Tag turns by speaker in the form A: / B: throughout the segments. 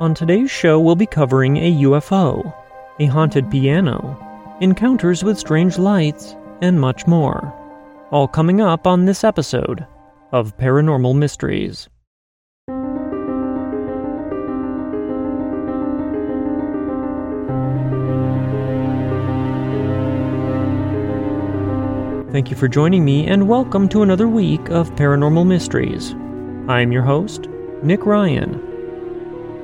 A: On today's show, we'll be covering a UFO, a haunted piano, encounters with strange lights, and much more. All coming up on this episode of Paranormal Mysteries. Thank you for joining me, and welcome to another week of Paranormal Mysteries. I'm your host, Nick Ryan.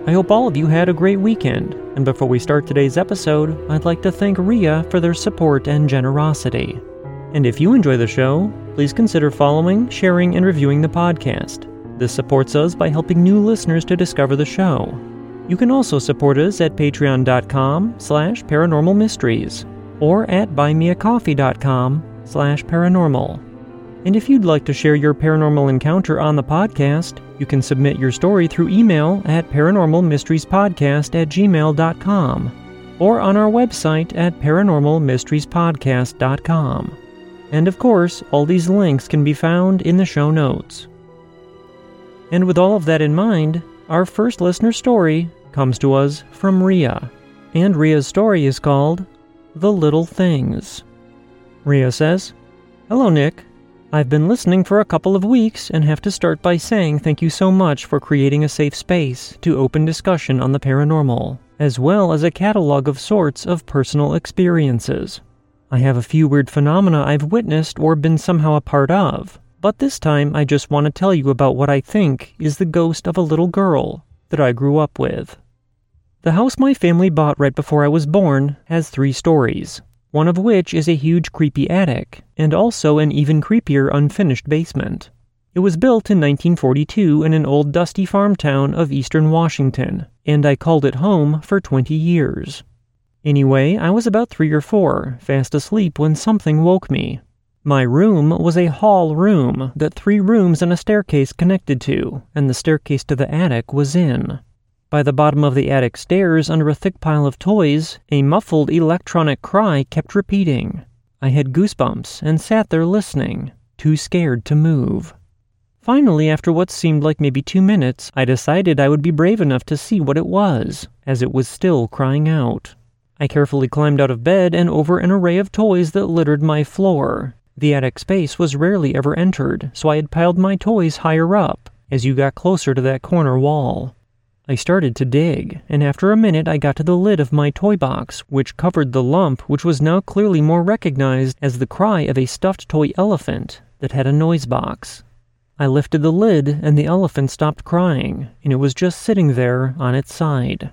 A: I hope all of you had a great weekend, and before we start today's episode, I'd like to thank RIA for their support and generosity. And if you enjoy the show, please consider following, sharing, and reviewing the podcast. This supports us by helping new listeners to discover the show. You can also support us at patreon.com slash paranormal mysteries or at buymeacoffee.com slash paranormal. And if you'd like to share your paranormal encounter on the podcast, you can submit your story through email at paranormalmysteriespodcast at gmail.com or on our website at paranormalmysteriespodcast.com. And of course, all these links can be found in the show notes. And with all of that in mind, our first listener story comes to us from Ria. And Ria's story is called The Little Things. Ria says, Hello, Nick. I've been listening for a couple of weeks and have to start by saying thank you so much for creating a safe space to open discussion on the paranormal, as well as a catalog of sorts of personal experiences. I have a few weird phenomena I've witnessed or been somehow a part of, but this time I just want to tell you about what I think is the ghost of a little girl that I grew up with. The house my family bought right before I was born has three stories, one of which is a huge creepy attic, and also an even creepier unfinished basement. It was built in 1942 in an old dusty farm town of eastern Washington, and I called it home for 20 years. Anyway, I was about three or four, fast asleep when something woke me. My room was a hall room that three rooms and a staircase connected to, and the staircase to the attic was in. By the bottom of the attic stairs, under a thick pile of toys, a muffled electronic cry kept repeating. I had goosebumps and sat there listening, too scared to move. Finally, after what seemed like maybe two minutes, I decided I would be brave enough to see what it was, as it was still crying out. I carefully climbed out of bed and over an array of toys that littered my floor. The attic space was rarely ever entered, so I had piled my toys higher up as you got closer to that corner wall. I started to dig, and after a minute I got to the lid of my toy box, which covered the lump which was now clearly more recognized as the cry of a stuffed toy elephant that had a noise box. I lifted the lid, and the elephant stopped crying, and it was just sitting there on its side.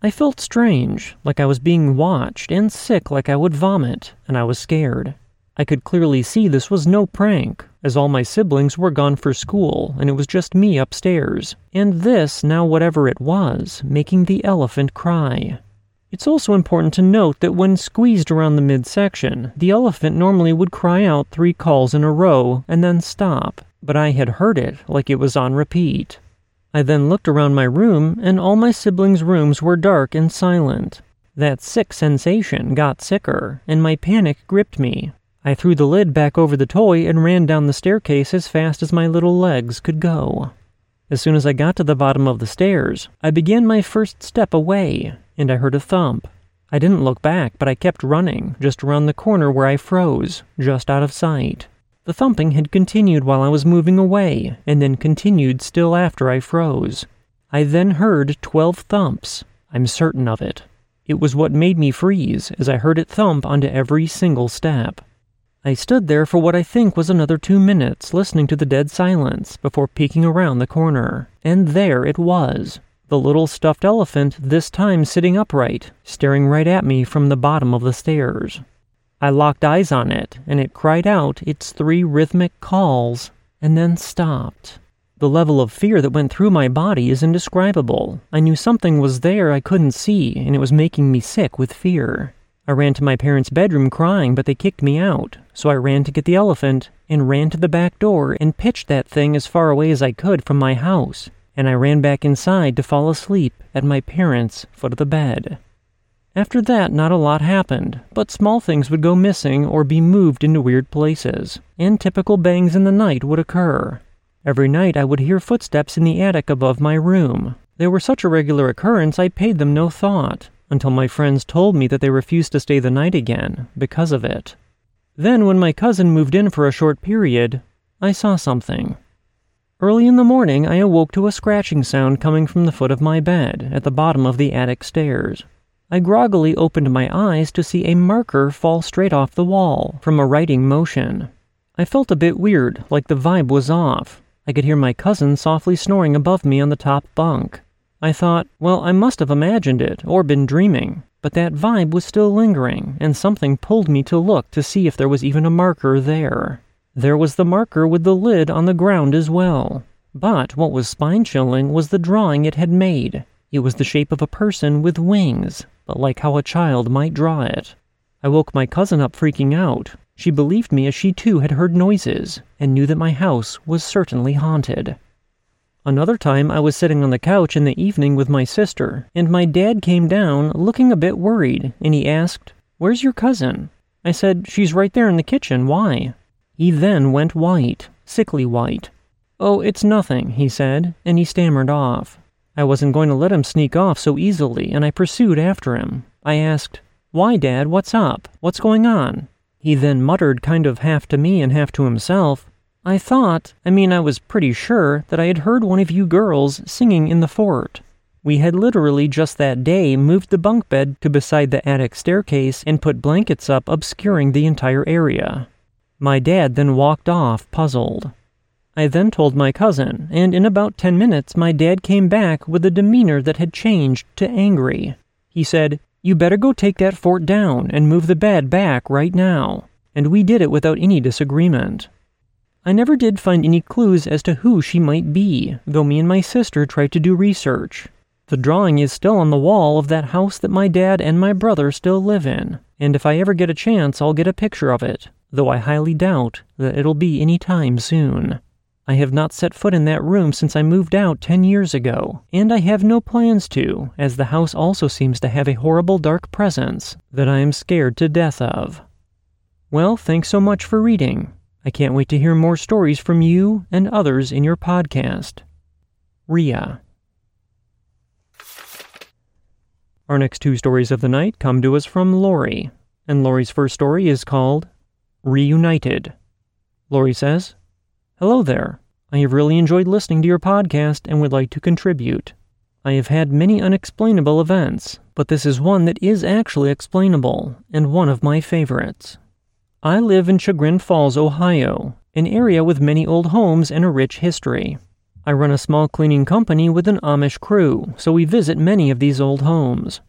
A: I felt strange, like I was being watched, and sick like I would vomit, and I was scared. I could clearly see this was no prank, as all my siblings were gone for school and it was just me upstairs, and this, now whatever it was, making the elephant cry. It's also important to note that when squeezed around the midsection, the elephant normally would cry out three calls in a row and then stop, but I had heard it like it was on repeat. I then looked around my room, and all my siblings' rooms were dark and silent. That sick sensation got sicker, and my panic gripped me, I threw the lid back over the toy and ran down the staircase as fast as my little legs could go. As soon as I got to the bottom of the stairs, I began my first step away, and I heard a thump. I didn't look back, but I kept running, just around the corner where I froze, just out of sight. The thumping had continued while I was moving away, and then continued still after I froze. I then heard twelve thumps. I'm certain of it. It was what made me freeze, as I heard it thump onto every single step. I stood there for what I think was another two minutes, listening to the dead silence, before peeking around the corner. And there it was. The little stuffed elephant, this time sitting upright, staring right at me from the bottom of the stairs. I locked eyes on it, and it cried out its three rhythmic calls, and then stopped. The level of fear that went through my body is indescribable. I knew something was there I couldn't see, and it was making me sick with fear. I ran to my parents' bedroom crying, but they kicked me out. So I ran to get the elephant and ran to the back door and pitched that thing as far away as I could from my house. And I ran back inside to fall asleep at my parents' foot of the bed. After that, not a lot happened, but small things would go missing or be moved into weird places, and typical bangs in the night would occur. Every night I would hear footsteps in the attic above my room. They were such a regular occurrence I paid them no thought, until my friends told me that they refused to stay the night again because of it. Then, when my cousin moved in for a short period, I saw something. Early in the morning, I awoke to a scratching sound coming from the foot of my bed at the bottom of the attic stairs. I groggily opened my eyes to see a marker fall straight off the wall from a writing motion. I felt a bit weird, like the vibe was off, I could hear my cousin softly snoring above me on the top bunk. I thought, well, I must have imagined it or been dreaming, but that vibe was still lingering, and something pulled me to look to see if there was even a marker there. There was the marker with the lid on the ground as well. But what was spine chilling was the drawing it had made. It was the shape of a person with wings, but like how a child might draw it. I woke my cousin up freaking out, she believed me as she too had heard noises and knew that my house was certainly haunted. Another time I was sitting on the couch in the evening with my sister, and my dad came down looking a bit worried, and he asked, Where's your cousin? I said, She's right there in the kitchen, why? He then went white, sickly white. Oh, it's nothing, he said, and he stammered off. I wasn't going to let him sneak off so easily, and I pursued after him. I asked, Why, Dad, what's up? What's going on? He then muttered kind of half to me and half to himself, I thought, I mean, I was pretty sure, that I had heard one of you girls singing in the fort. We had literally just that day moved the bunk bed to beside the attic staircase and put blankets up, obscuring the entire area. My dad then walked off, puzzled. I then told my cousin, and in about ten minutes my dad came back with a demeanor that had changed to angry. He said, you better go take that fort down and move the bed back right now. And we did it without any disagreement. I never did find any clues as to who she might be, though me and my sister tried to do research. The drawing is still on the wall of that house that my dad and my brother still live in, and if I ever get a chance, I'll get a picture of it, though I highly doubt that it'll be any time soon. I have not set foot in that room since I moved out 10 years ago, and I have no plans to, as the house also seems to have a horrible dark presence that I am scared to death of. Well, thanks so much for reading. I can't wait to hear more stories from you and others in your podcast. Ria. Our next two stories of the night come to us from Lori, and Lori's first story is called Reunited. Lori says, Hello there. I have really enjoyed listening to your podcast and would like to contribute. I have had many unexplainable events, but this is one that is actually explainable, and one of my favorites. I live in Chagrin Falls, Ohio, an area with many old homes and a rich history. I run a small cleaning company with an Amish crew, so we visit many of these old homes.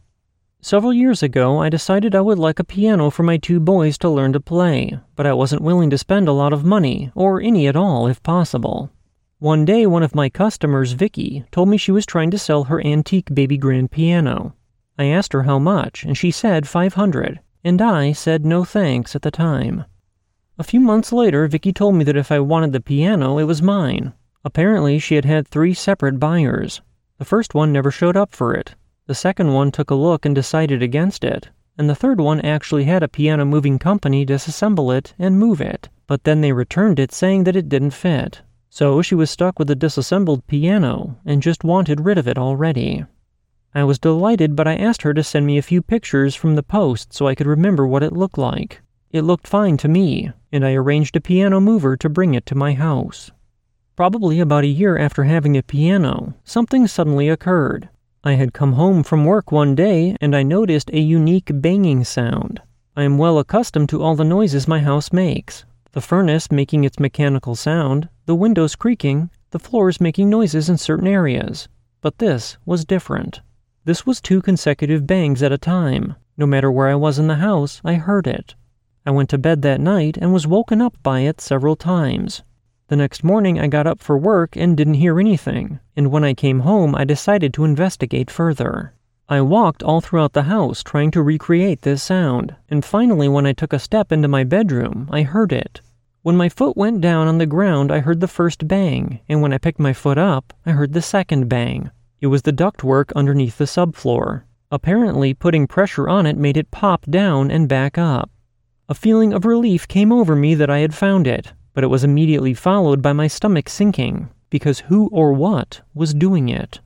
A: Several years ago, I decided I would like a piano for my two boys to learn to play, but I wasn't willing to spend a lot of money, or any at all if possible. One day, one of my customers, Vicky, told me she was trying to sell her antique baby grand piano. I asked her how much, and she said 500, and I said no thanks at the time. A few months later, Vicky told me that if I wanted the piano, it was mine. Apparently, she had had three separate buyers. The first one never showed up for it, the second one took a look and decided against it, and the third one actually had a piano moving company disassemble it and move it, but then they returned it saying that it didn't fit. So she was stuck with a disassembled piano and just wanted rid of it already. I was delighted, but I asked her to send me a few pictures from the post so I could remember what it looked like. It looked fine to me, and I arranged a piano mover to bring it to my house. Probably about a year after having the piano, something suddenly occurred. I had come home from work one day and I noticed a unique banging sound. I am well accustomed to all the noises my house makes the furnace making its mechanical sound, the windows creaking, the floors making noises in certain areas. But this was different. This was two consecutive bangs at a time. No matter where I was in the house, I heard it. I went to bed that night and was woken up by it several times. The next morning, I got up for work and didn't hear anything, and when I came home, I decided to investigate further. I walked all throughout the house trying to recreate this sound, and finally, when I took a step into my bedroom, I heard it. When my foot went down on the ground, I heard the first bang, and when I picked my foot up, I heard the second bang. It was the ductwork underneath the subfloor. Apparently, putting pressure on it made it pop down and back up. A feeling of relief came over me that I had found it, but it was immediately followed by my stomach sinking, because who or what was doing it?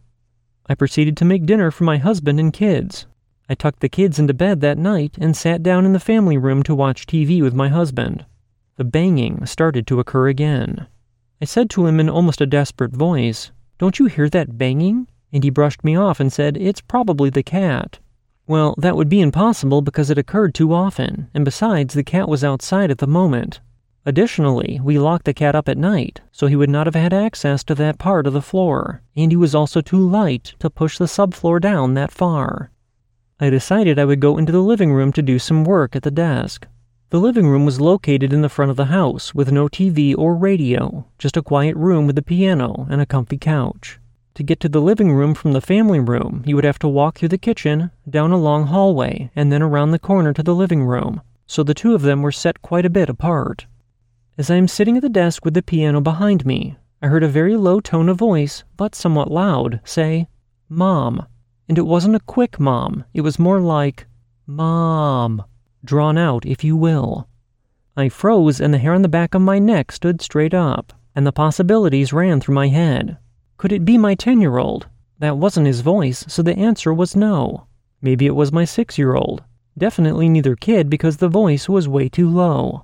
A: I proceeded to make dinner for my husband and kids. I tucked the kids into bed that night and sat down in the family room to watch TV with my husband. The banging started to occur again. I said to him in almost a desperate voice, Don't you hear that banging? And he brushed me off and said, It's probably the cat. Well, that would be impossible because it occurred too often, and besides, the cat was outside at the moment. Additionally, we locked the cat up at night, so he would not have had access to that part of the floor, and he was also too light to push the subfloor down that far. I decided I would go into the living room to do some work at the desk. The living room was located in the front of the house with no TV or radio, just a quiet room with a piano and a comfy couch. To get to the living room from the family room, you would have to walk through the kitchen, down a long hallway, and then around the corner to the living room, so the two of them were set quite a bit apart. As I am sitting at the desk with the piano behind me, I heard a very low tone of voice, but somewhat loud, say, Mom. And it wasn't a quick mom, it was more like, Mom, drawn out, if you will. I froze, and the hair on the back of my neck stood straight up, and the possibilities ran through my head. Could it be my 10 year old? That wasn't his voice, so the answer was no. Maybe it was my 6 year old. Definitely neither kid because the voice was way too low.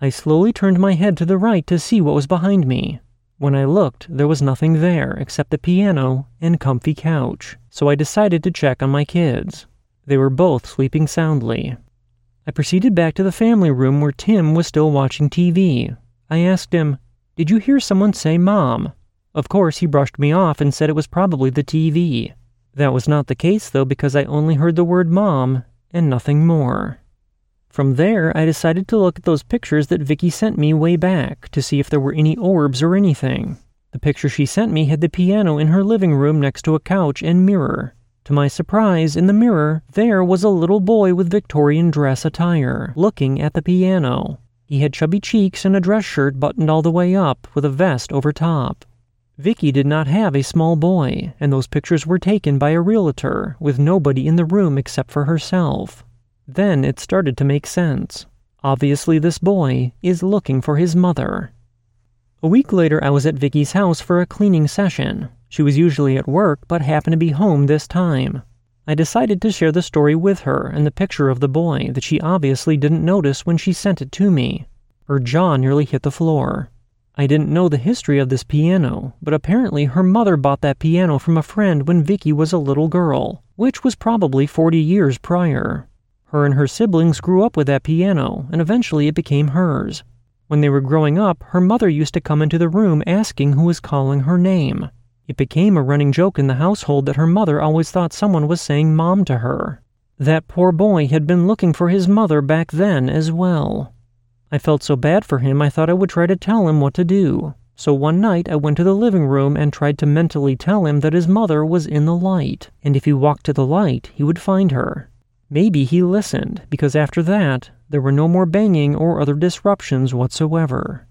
A: I slowly turned my head to the right to see what was behind me. When I looked, there was nothing there except the piano and comfy couch, so I decided to check on my kids. They were both sleeping soundly. I proceeded back to the family room where Tim was still watching TV. I asked him, Did you hear someone say mom? Of course, he brushed me off and said it was probably the TV. That was not the case, though, because I only heard the word mom and nothing more. From there, I decided to look at those pictures that Vicky sent me way back to see if there were any orbs or anything. The picture she sent me had the piano in her living room next to a couch and mirror. To my surprise, in the mirror, there was a little boy with Victorian dress attire, looking at the piano. He had chubby cheeks and a dress shirt buttoned all the way up, with a vest over top. Vicky did not have a small boy, and those pictures were taken by a realtor with nobody in the room except for herself. Then it started to make sense. Obviously, this boy is looking for his mother. A week later, I was at Vicky's house for a cleaning session. She was usually at work, but happened to be home this time. I decided to share the story with her and the picture of the boy that she obviously didn't notice when she sent it to me. Her jaw nearly hit the floor. I didn't know the history of this piano, but apparently her mother bought that piano from a friend when Vicky was a little girl, which was probably 40 years prior. Her and her siblings grew up with that piano, and eventually it became hers. When they were growing up, her mother used to come into the room asking who was calling her name. It became a running joke in the household that her mother always thought someone was saying mom to her. That poor boy had been looking for his mother back then as well. I felt so bad for him, I thought I would try to tell him what to do. So one night I went to the living room and tried to mentally tell him that his mother was in the light, and if he walked to the light, he would find her. Maybe he listened, because after that, there were no more banging or other disruptions whatsoever.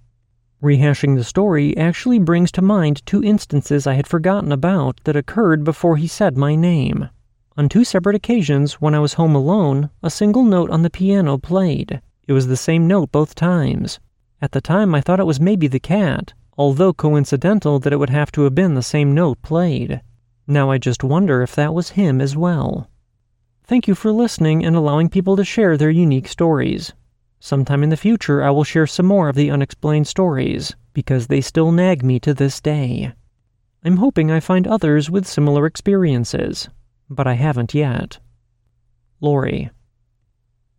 A: Rehashing the story actually brings to mind two instances I had forgotten about that occurred before he said my name. On two separate occasions, when I was home alone, a single note on the piano played, it was the same note both times. At the time, I thought it was maybe the cat, although coincidental that it would have to have been the same note played. Now I just wonder if that was him as well. Thank you for listening and allowing people to share their unique stories. Sometime in the future, I will share some more of the unexplained stories, because they still nag me to this day. I'm hoping I find others with similar experiences, but I haven't yet. Lori.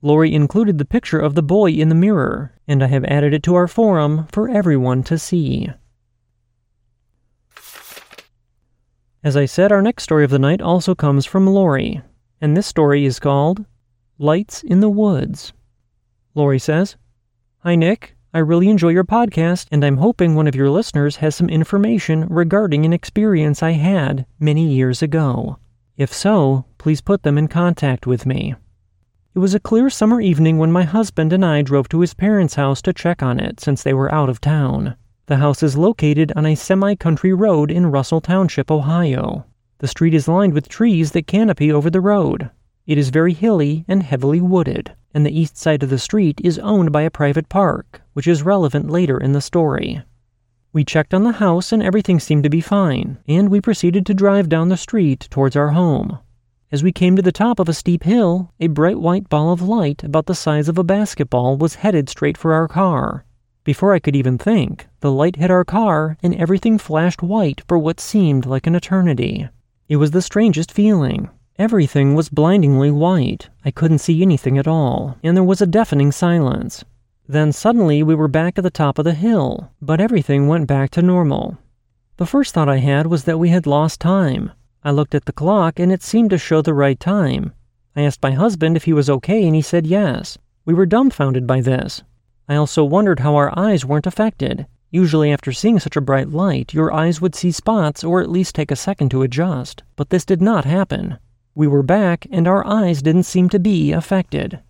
A: Lori included the picture of the boy in the mirror, and I have added it to our forum for everyone to see. As I said, our next story of the night also comes from Lori, and this story is called Lights in the Woods. Lori says, Hi, Nick. I really enjoy your podcast, and I'm hoping one of your listeners has some information regarding an experience I had many years ago. If so, please put them in contact with me. It was a clear summer evening when my husband and I drove to his parents' house to check on it since they were out of town. The house is located on a semi country road in Russell Township, Ohio. The street is lined with trees that canopy over the road. It is very hilly and heavily wooded, and the east side of the street is owned by a private park, which is relevant later in the story. We checked on the house and everything seemed to be fine, and we proceeded to drive down the street towards our home. As we came to the top of a steep hill, a bright white ball of light about the size of a basketball was headed straight for our car. Before I could even think, the light hit our car and everything flashed white for what seemed like an eternity. It was the strangest feeling. Everything was blindingly white. I couldn't see anything at all, and there was a deafening silence. Then suddenly we were back at the top of the hill, but everything went back to normal. The first thought I had was that we had lost time. I looked at the clock and it seemed to show the right time. I asked my husband if he was okay and he said yes. We were dumbfounded by this. I also wondered how our eyes weren't affected. Usually, after seeing such a bright light, your eyes would see spots or at least take a second to adjust, but this did not happen. We were back, and our eyes didn't seem to be affected.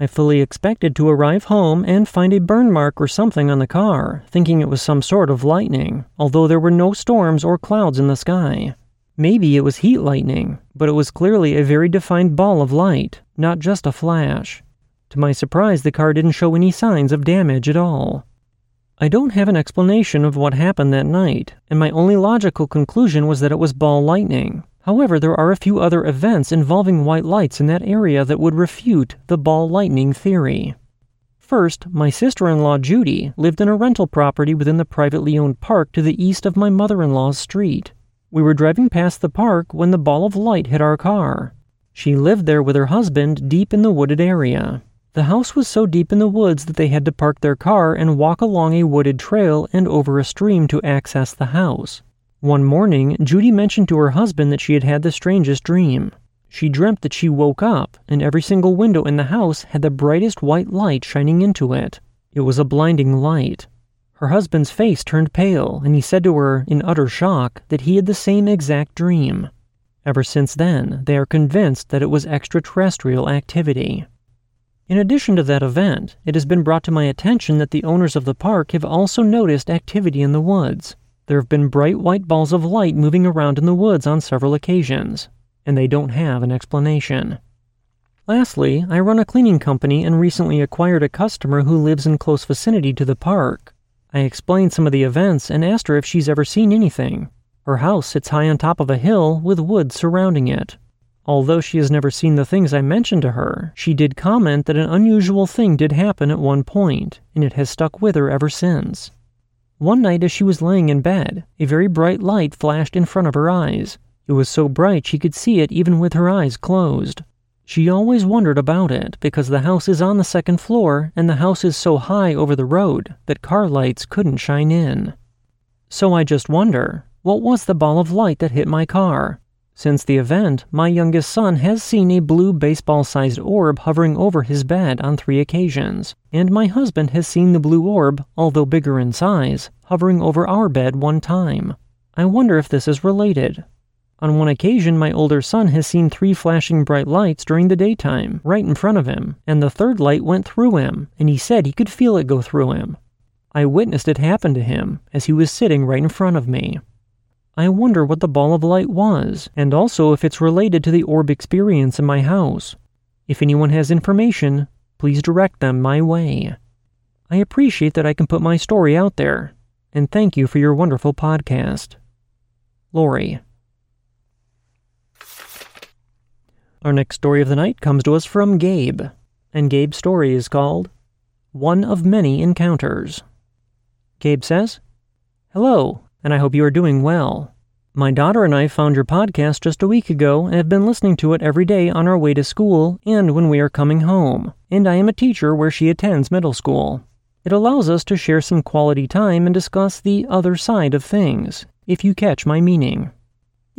A: I fully expected to arrive home and find a burn mark or something on the car, thinking it was some sort of lightning, although there were no storms or clouds in the sky. Maybe it was heat lightning, but it was clearly a very defined ball of light, not just a flash. To my surprise, the car didn't show any signs of damage at all. I don't have an explanation of what happened that night, and my only logical conclusion was that it was ball lightning. However, there are a few other events involving white lights in that area that would refute the ball lightning theory. First, my sister in law Judy lived in a rental property within the privately owned park to the east of my mother in law's street. We were driving past the park when the ball of light hit our car. She lived there with her husband deep in the wooded area. The house was so deep in the woods that they had to park their car and walk along a wooded trail and over a stream to access the house. One morning, Judy mentioned to her husband that she had had the strangest dream. She dreamt that she woke up, and every single window in the house had the brightest white light shining into it. It was a blinding light. Her husband's face turned pale, and he said to her, in utter shock, that he had the same exact dream. Ever since then, they are convinced that it was extraterrestrial activity. In addition to that event, it has been brought to my attention that the owners of the park have also noticed activity in the woods. There have been bright white balls of light moving around in the woods on several occasions, and they don't have an explanation. Lastly, I run a cleaning company and recently acquired a customer who lives in close vicinity to the park. I explained some of the events and asked her if she's ever seen anything. Her house sits high on top of a hill with woods surrounding it. Although she has never seen the things I mentioned to her, she did comment that an unusual thing did happen at one point, and it has stuck with her ever since. One night, as she was laying in bed, a very bright light flashed in front of her eyes. It was so bright she could see it even with her eyes closed. She always wondered about it because the house is on the second floor and the house is so high over the road that car lights couldn't shine in. So I just wonder what was the ball of light that hit my car? Since the event, my youngest son has seen a blue baseball sized orb hovering over his bed on three occasions, and my husband has seen the blue orb, although bigger in size, hovering over our bed one time. I wonder if this is related. On one occasion, my older son has seen three flashing bright lights during the daytime, right in front of him, and the third light went through him, and he said he could feel it go through him. I witnessed it happen to him as he was sitting right in front of me. I wonder what the ball of light was, and also if it's related to the orb experience in my house. If anyone has information, please direct them my way. I appreciate that I can put my story out there, and thank you for your wonderful podcast. Lori. Our next story of the night comes to us from Gabe, and Gabe's story is called One of Many Encounters. Gabe says, Hello, and I hope you are doing well. My daughter and I found your podcast just a week ago and have been listening to it every day on our way to school and when we are coming home, and I am a teacher where she attends middle school. It allows us to share some quality time and discuss the other side of things, if you catch my meaning.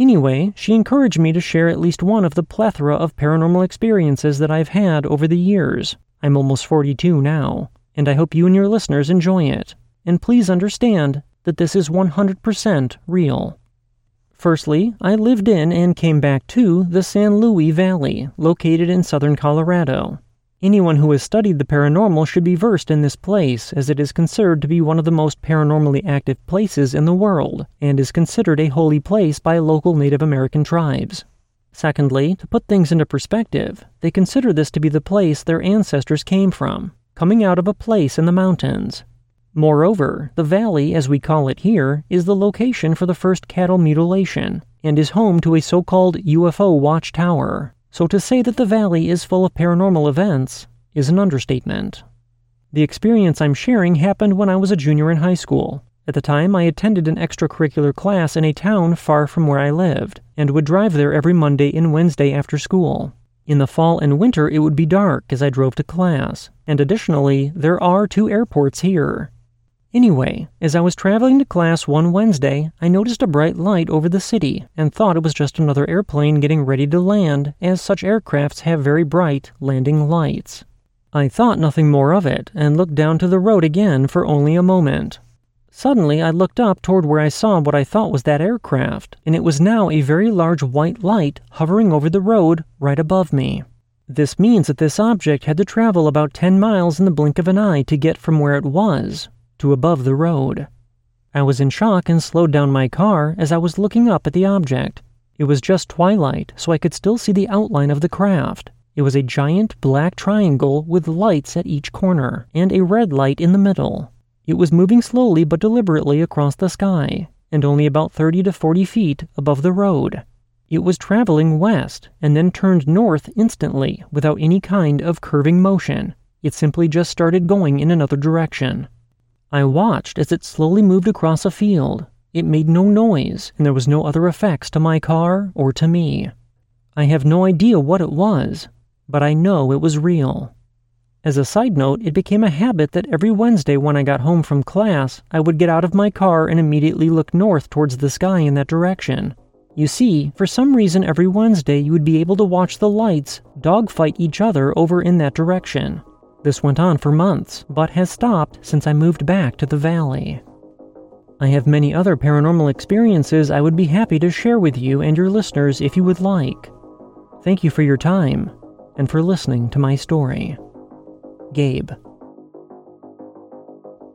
A: Anyway, she encouraged me to share at least one of the plethora of paranormal experiences that I've had over the years. I'm almost 42 now, and I hope you and your listeners enjoy it. And please understand that this is 100% real. Firstly, I lived in and came back to the San Luis Valley, located in southern Colorado. Anyone who has studied the paranormal should be versed in this place, as it is considered to be one of the most paranormally active places in the world, and is considered a holy place by local Native American tribes. Secondly, to put things into perspective, they consider this to be the place their ancestors came from, coming out of a place in the mountains. Moreover, the valley, as we call it here, is the location for the first cattle mutilation, and is home to a so called UFO watchtower. So to say that the valley is full of paranormal events is an understatement. The experience I'm sharing happened when I was a junior in high school. At the time, I attended an extracurricular class in a town far from where I lived, and would drive there every Monday and Wednesday after school. In the fall and winter, it would be dark as I drove to class, and additionally, there are two airports here. Anyway, as I was traveling to class one Wednesday, I noticed a bright light over the city and thought it was just another airplane getting ready to land, as such aircrafts have very bright landing lights. I thought nothing more of it and looked down to the road again for only a moment. Suddenly, I looked up toward where I saw what I thought was that aircraft, and it was now a very large white light hovering over the road right above me. This means that this object had to travel about 10 miles in the blink of an eye to get from where it was to above the road. I was in shock and slowed down my car as I was looking up at the object. It was just twilight, so I could still see the outline of the craft. It was a giant black triangle with lights at each corner and a red light in the middle. It was moving slowly but deliberately across the sky and only about 30 to 40 feet above the road. It was traveling west and then turned north instantly without any kind of curving motion. It simply just started going in another direction. I watched as it slowly moved across a field. It made no noise, and there was no other effects to my car or to me. I have no idea what it was, but I know it was real. As a side note, it became a habit that every Wednesday when I got home from class, I would get out of my car and immediately look north towards the sky in that direction. You see, for some reason every Wednesday you would be able to watch the lights dogfight each other over in that direction. This went on for months, but has stopped since I moved back to the valley. I have many other paranormal experiences I would be happy to share with you and your listeners if you would like. Thank you for your time and for listening to my story. Gabe.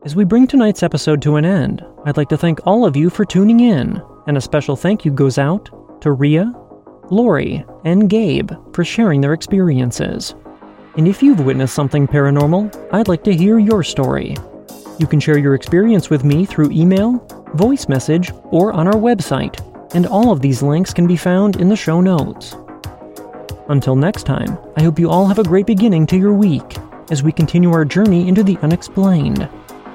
A: As we bring tonight's episode to an end, I'd like to thank all of you for tuning in, and a special thank you goes out to Ria, Lori, and Gabe for sharing their experiences. And if you've witnessed something paranormal, I'd like to hear your story. You can share your experience with me through email, voice message, or on our website, and all of these links can be found in the show notes. Until next time, I hope you all have a great beginning to your week as we continue our journey into the unexplained,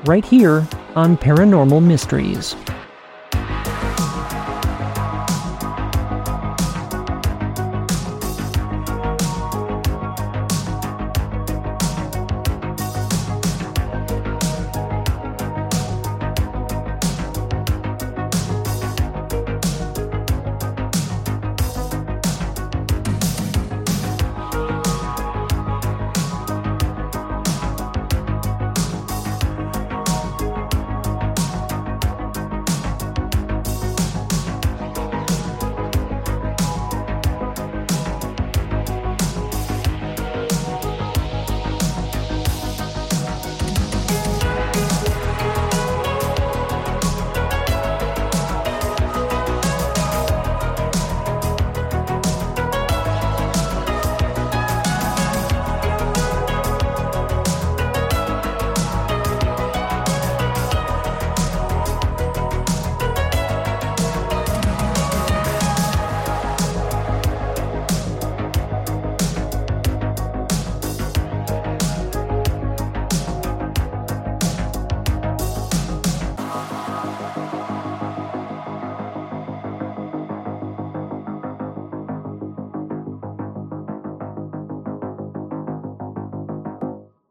A: right here on Paranormal Mysteries.